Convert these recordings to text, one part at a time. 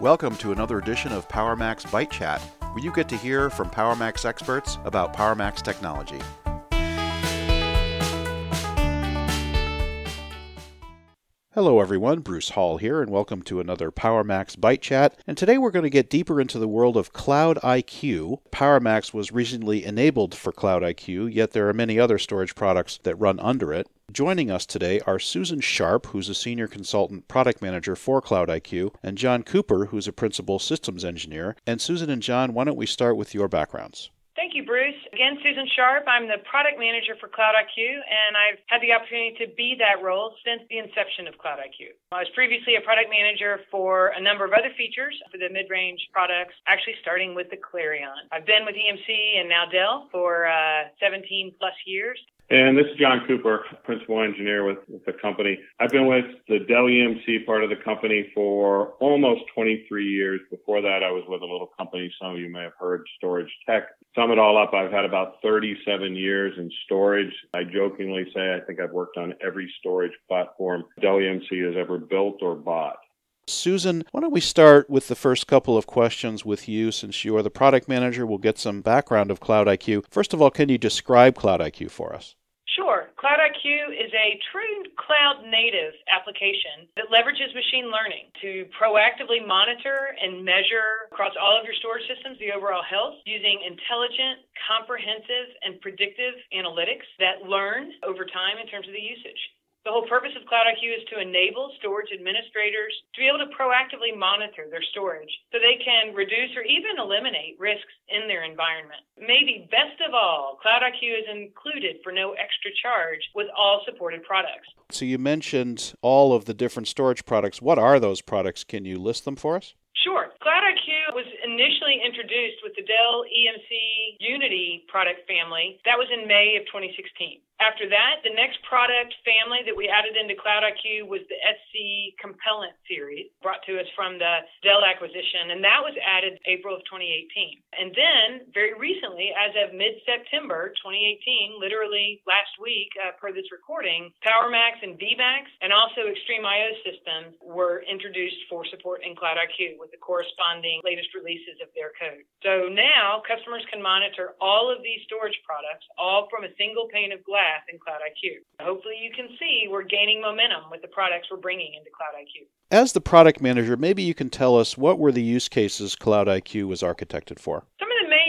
Welcome to another edition of PowerMax Byte Chat, where you get to hear from PowerMax experts about PowerMax technology. Hello, everyone. Bruce Hall here, and welcome to another PowerMax Byte Chat. And today we're going to get deeper into the world of Cloud IQ. PowerMax was recently enabled for Cloud IQ, yet there are many other storage products that run under it. Joining us today are Susan Sharpe, who's a senior consultant product manager for Cloud IQ, and John Cooper, who's a principal systems engineer. And Susan and John, why don't we start with your backgrounds? Thank you, Bruce. Again, Susan Sharpe. I'm the product manager for Cloud IQ, and I've had the opportunity to be that role since the inception of Cloud IQ. I was previously a product manager for a number of other features for the mid range products, actually starting with the CLARiiON. I've been with EMC and now Dell for uh, 17 plus years. And this is John Cooper, principal engineer with, with, the company. I've been with the Dell EMC part of the company for almost 23 years. Before that, I was with a little company some of you may have heard, Storage Tech. Sum it all up, I've had about 37 years in storage. I jokingly say I think I've worked on every storage platform Dell EMC has ever built or bought. Susan, why don't we start with the first couple of questions with you since you are the product manager? We'll get some background of Cloud IQ. First of all, can you describe Cloud IQ for us? Cloud IQ is a true cloud native application that leverages machine learning to proactively monitor and measure across all of your storage systems the overall health using intelligent, comprehensive, and predictive analytics that learn over time in terms of the usage. The whole purpose of Cloud IQ is to enable storage administrators to be able to proactively monitor their storage so they can reduce or even eliminate risks in their environment. Maybe best of all, Cloud IQ is included for no extra charge with all supported products. So you mentioned all of the different storage products. What are those products? Can you list them for us? Sure. Cloud IQ was initially introduced with the Dell EMC Unity product family. That was in May of 2016. After that, the next product family that we added into Cloud IQ was the SC Compellent series, brought to us from the Dell acquisition, and that was added April of 2018. And then, very recently, as of mid-September 2018, literally last week uh, per this recording, PowerMax and VMAX, and also XtremIO systems were introduced for support in Cloud IQ with the corresponding latest releases of their code. So now customers can monitor all of these storage products, all from a single pane of glass in Cloud IQ. Hopefully, you can see we're gaining momentum with the products we're bringing into Cloud IQ. As the product manager, maybe you can tell us what were the use cases Cloud IQ was architected for?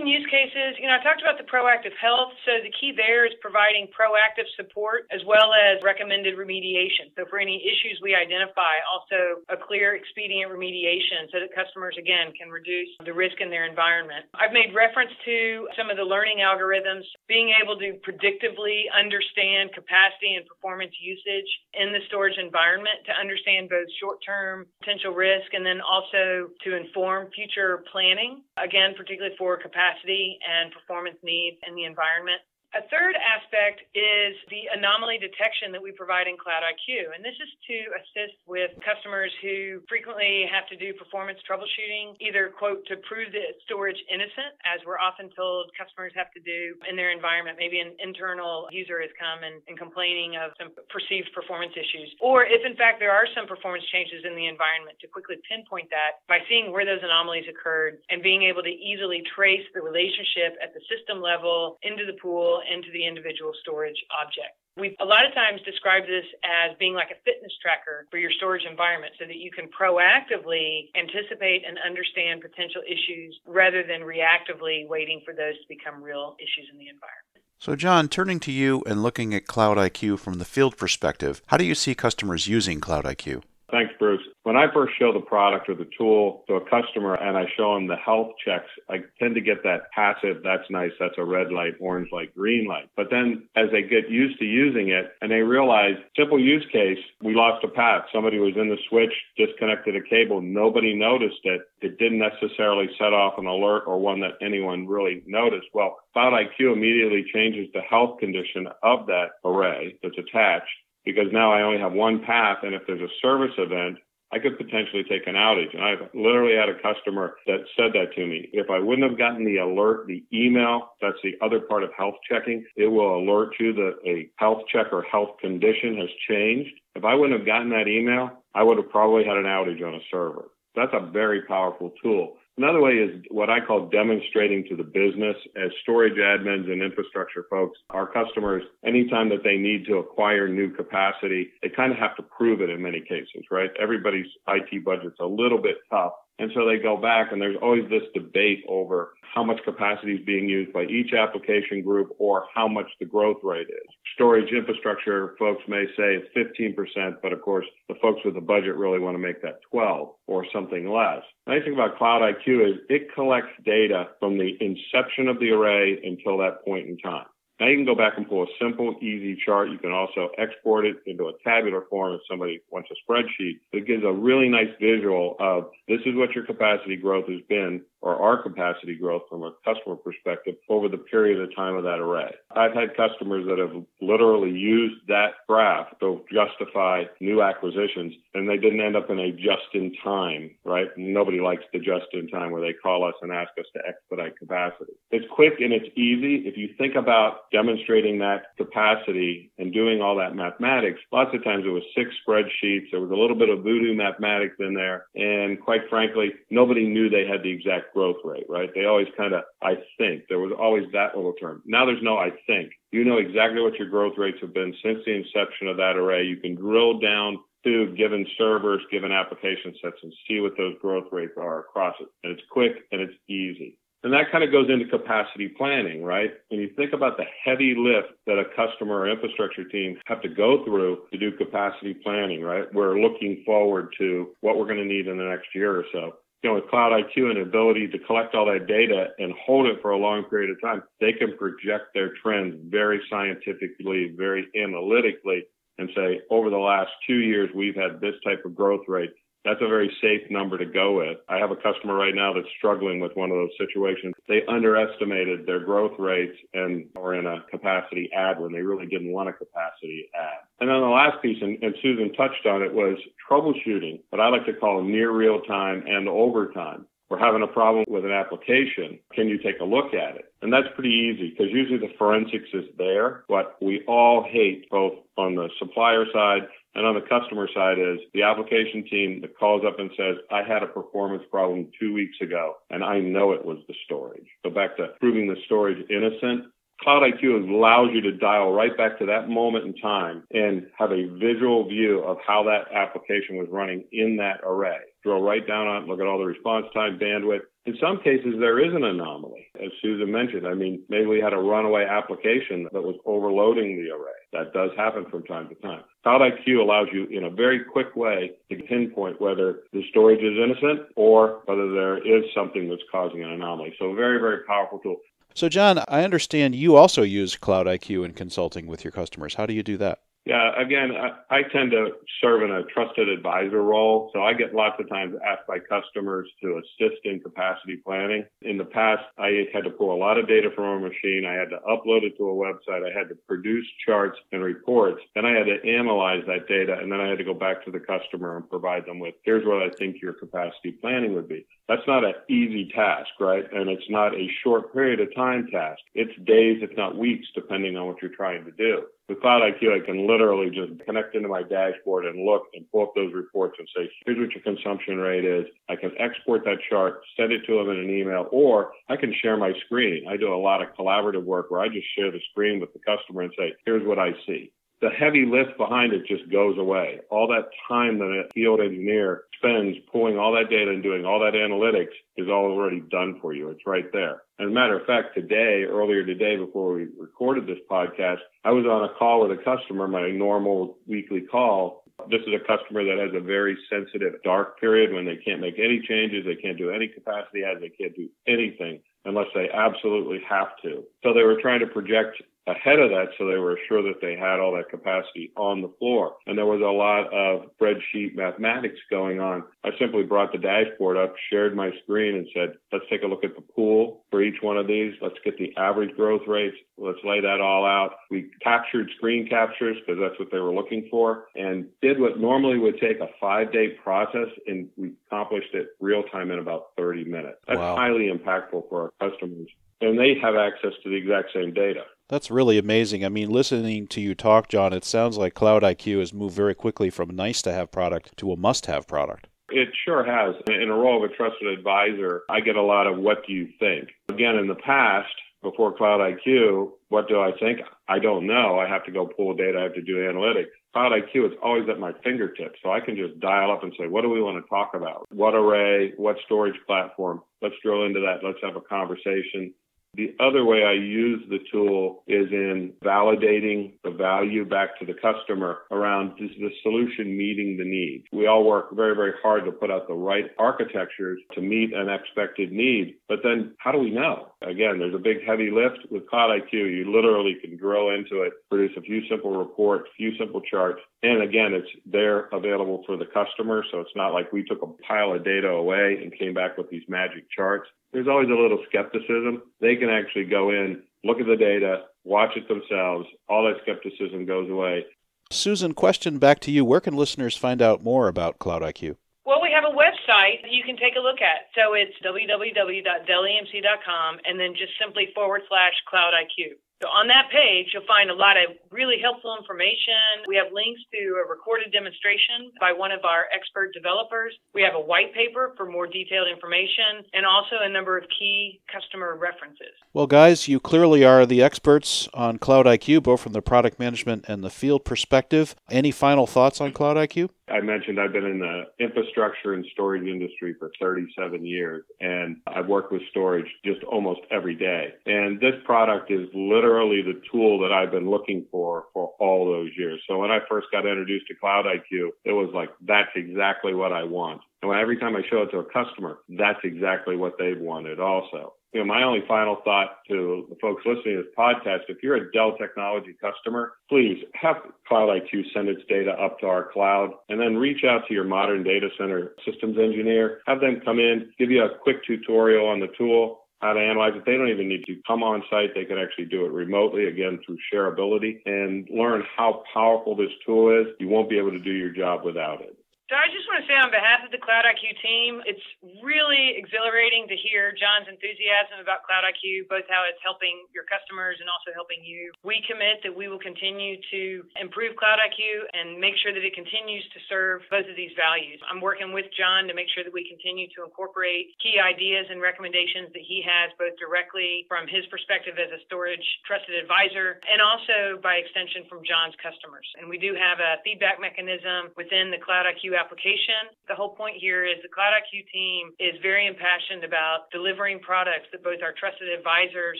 Use cases, you know, I talked about the proactive health. So the key there is providing proactive support as well as recommended remediation. So for any issues we identify, also a clear, expedient remediation so that customers, again, can reduce the risk in their environment. I've made reference to some of the learning algorithms, being able to predictively understand capacity and performance usage in the storage environment to understand both short term potential risk and then also to inform future planning, again, particularly for capacity and performance needs in the environment. A third aspect is the anomaly detection that we provide in Cloud IQ. And this is to assist with customers who frequently have to do performance troubleshooting, either, quote, to prove that storage innocent, as we're often told customers have to do in their environment. Maybe an internal user has come and, and complaining of some perceived performance issues. Or if, in fact, there are some performance changes in the environment, to quickly pinpoint that by seeing where those anomalies occurred and being able to easily trace the relationship at the system level into the pool into the individual storage object. We a lot of times describe this as being like a fitness tracker for your storage environment so that you can proactively anticipate and understand potential issues rather than reactively waiting for those to become real issues in the environment. So, John, turning to you and looking at Cloud IQ from the field perspective, how do you see customers using Cloud IQ? Thanks, Bruce. When I first show the product or the tool to a customer and I show them the health checks, I tend to get that passive, that's nice, that's a red light, orange light, green light. But then as they get used to using it and they realize, simple use case, we lost a path. Somebody was in the switch, disconnected a cable, nobody noticed it. It didn't necessarily set off an alert or one that anyone really noticed. Well, Cloud IQ immediately changes the health condition of that array that's attached because now I only have one path. And if there's a service event, I could potentially take an outage. And I've literally had a customer that said that to me. If I wouldn't have gotten the alert, the email, that's the other part of health checking, it will alert you that a health check or health condition has changed. If I wouldn't have gotten that email, I would have probably had an outage on a server. That's a very powerful tool. Another way is what I call demonstrating to the business as storage admins and infrastructure folks, our customers, anytime that they need to acquire new capacity, they kind of have to prove it in many cases, right? Everybody's IT budget's a little bit tough. And so they go back and there's always this debate over how much capacity is being used by each application group or how much the growth rate is. Storage infrastructure folks may say it's 15%, but of course the folks with the budget really want to make that 12 or something less. The nice thing about Cloud IQ is it collects data from the inception of the array until that point in time. Now you can go back and pull a simple, easy chart. You can also export it into a tabular form if somebody wants a spreadsheet. It gives a really nice visual of this is what your capacity growth has been or our capacity growth from a customer perspective over the period of time of that array. I've had customers that have literally used that graph to justify new acquisitions and they didn't end up in a just in time, right? Nobody likes the just in time where they call us and ask us to expedite capacity. It's quick and it's easy. If you think about demonstrating that capacity and doing all that mathematics, lots of times it was six spreadsheets. There was a little bit of voodoo mathematics in there. And quite frankly, nobody knew they had the exact growth rate, right? They always kind of, I think. There was always that little term. Now there's no I think. You know exactly what your growth rates have been since the inception of that array. You can drill down to given servers, given application sets and see what those growth rates are across it. And it's quick and it's easy. And that kind of goes into capacity planning, right? When you think about the heavy lift that a customer or infrastructure team have to go through to do capacity planning, right? We're looking forward to what we're going to need in the next year or so you know, with Cloud IQ and the ability to collect all that data and hold it for a long period of time, they can project their trends very scientifically, very analytically, and say, over the last two years, we've had this type of growth rate that's a very safe number to go with. I have a customer right now that's struggling with one of those situations. They underestimated their growth rates and were in a capacity add when they really didn't want a capacity add. And then the last piece, and, and Susan touched on it, was troubleshooting, what I like to call near real time and over time we're having a problem with an application. Can you take a look at it? And that's pretty easy because usually the forensics is there. What we all hate, both on the supplier side and on the customer side, is the application team that calls up and says, I had a performance problem two weeks ago and I know it was the storage. So back to proving the storage innocent. Cloud IQ allows you to dial right back to that moment in time and have a visual view of how that application was running in that array. Drill right down on it, look at all the response time, bandwidth. In some cases, there is an anomaly. As Susan mentioned, I mean, maybe we had a runaway application that was overloading the array. That does happen from time to time. Cloud IQ allows you in a very quick way to pinpoint whether the storage is innocent or whether there is something that's causing an anomaly. So very, very powerful tool. So, John, I understand you also use Cloud IQ in consulting with your customers. How do you do that? Yeah, again, I, I, tend to serve in a trusted advisor role. So I get lots of times asked by customers to assist in capacity planning. In the past, I had to pull a lot of data from a machine. I had to upload it to a website. I had to produce charts and reports. Then I had to analyze that data. And then I had to go back to the customer and provide them with, here's what I think your capacity planning would be. That's not an easy task, right? And it's not a short period of time task. It's days, if not weeks, depending on what you're trying to do. With Cloud IQ, I can literally just connect into my dashboard and look and pull up those reports and say, here's what your consumption rate is. I can export that chart, send it to them in an email, or I can share my screen. I do a lot of collaborative work where I just share the screen with the customer and say, here's what I see the heavy lift behind it just goes away. All that time that a field engineer spends pulling all that data and doing all that analytics is already done for you. It's right there. As a matter of fact, today, earlier today, before we recorded this podcast, I was on a call with a customer, my normal weekly call. This is a customer that has a very sensitive dark period when they can't make any changes. They can't do any capacity adds. They can't do anything unless they absolutely have to. So they were trying to project ahead of that so they were sure that they had all that capacity on the floor. And there was a lot of spreadsheet mathematics going on. I simply brought the dashboard up, shared my screen and said, let's take a look at the pool for each one of these. Let's get the average growth rates. Let's lay that all out. We captured screen captures because that's what they were looking for and did what normally would take a five day process and we accomplished it real time in about 30 minutes. That's wow. highly impactful for our customers and they have access to the exact same data. That's really amazing. I mean, listening to you talk, John, it sounds like Cloud IQ has moved very quickly from a nice to have product to a must have product. It sure has. In a role of a trusted advisor, I get a lot of what do you think? Again, in the past, before Cloud IQ, what do I think? I don't know. I have to go pull data. I have to do analytics. Cloud IQ, is always at my fingertips. So I can just dial up and say, what do we want to talk about? What array? What storage platform? Let's drill into that. Let's have a conversation. The other way I use the tool is in validating the value back to the customer around is the solution meeting the need. We all work very, very hard to put out the right architectures to meet an expected need. But then how do we know? Again, there's a big heavy lift with Cloud IQ. You literally can drill into it, produce a few simple reports, few simple charts. And again, it's there available for the customer. So it's not like we took a pile of data away and came back with these magic charts there's always a little skepticism. They can actually go in, look at the data, watch it themselves. All that skepticism goes away. Susan, question back to you. Where can listeners find out more about Cloud IQ? Well, we have a website that you can take a look at. So it's www.dellemc.com and then just simply forward slash Cloud IQ. So on that page, you'll find a lot of really helpful information. We have links to a recorded demonstration by one of our expert developers. We have a white paper for more detailed information and also a number of key customer references. Well, guys, you clearly are the experts on Cloud IQ, both from the product management and the field perspective. Any final thoughts on Cloud IQ? I mentioned I've been in the infrastructure and storage industry for 37 years, and I've worked with storage just almost every day. And this product is literally the tool that I've been looking for for all those years. So when I first got introduced to Cloud IQ, it was like, that's exactly what I want. And every time I show it to a customer, that's exactly what they've wanted also you know, my only final thought to the folks listening to this podcast, if you're a Dell technology customer, please have Cloud IQ send its data up to our cloud and then reach out to your modern data center systems engineer. Have them come in, give you a quick tutorial on the tool, how to analyze it. They don't even need to come on site. They can actually do it remotely, again, through shareability and learn how powerful this tool is. You won't be able to do your job without it. So I just want to say on behalf of the Cloud IQ team, it's really exhilarating to hear John's enthusiasm about Cloud IQ, both how it's helping your customers and also helping you. We commit that we will continue to improve Cloud IQ and make sure that it continues to serve both of these values. I'm working with John to make sure that we continue to incorporate key ideas and recommendations that he has, both directly from his perspective as a storage trusted advisor and also by extension from John's customers. And we do have a feedback mechanism within the Cloud IQ application. The whole point here is the Cloud IQ team is very impassioned about delivering products that both our trusted advisors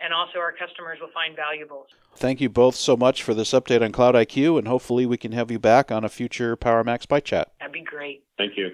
and also our customers will find valuable. Thank you both so much for this update on Cloud IQ, and hopefully we can have you back on a future PowerMax Byte Chat. That'd be great. Thank you.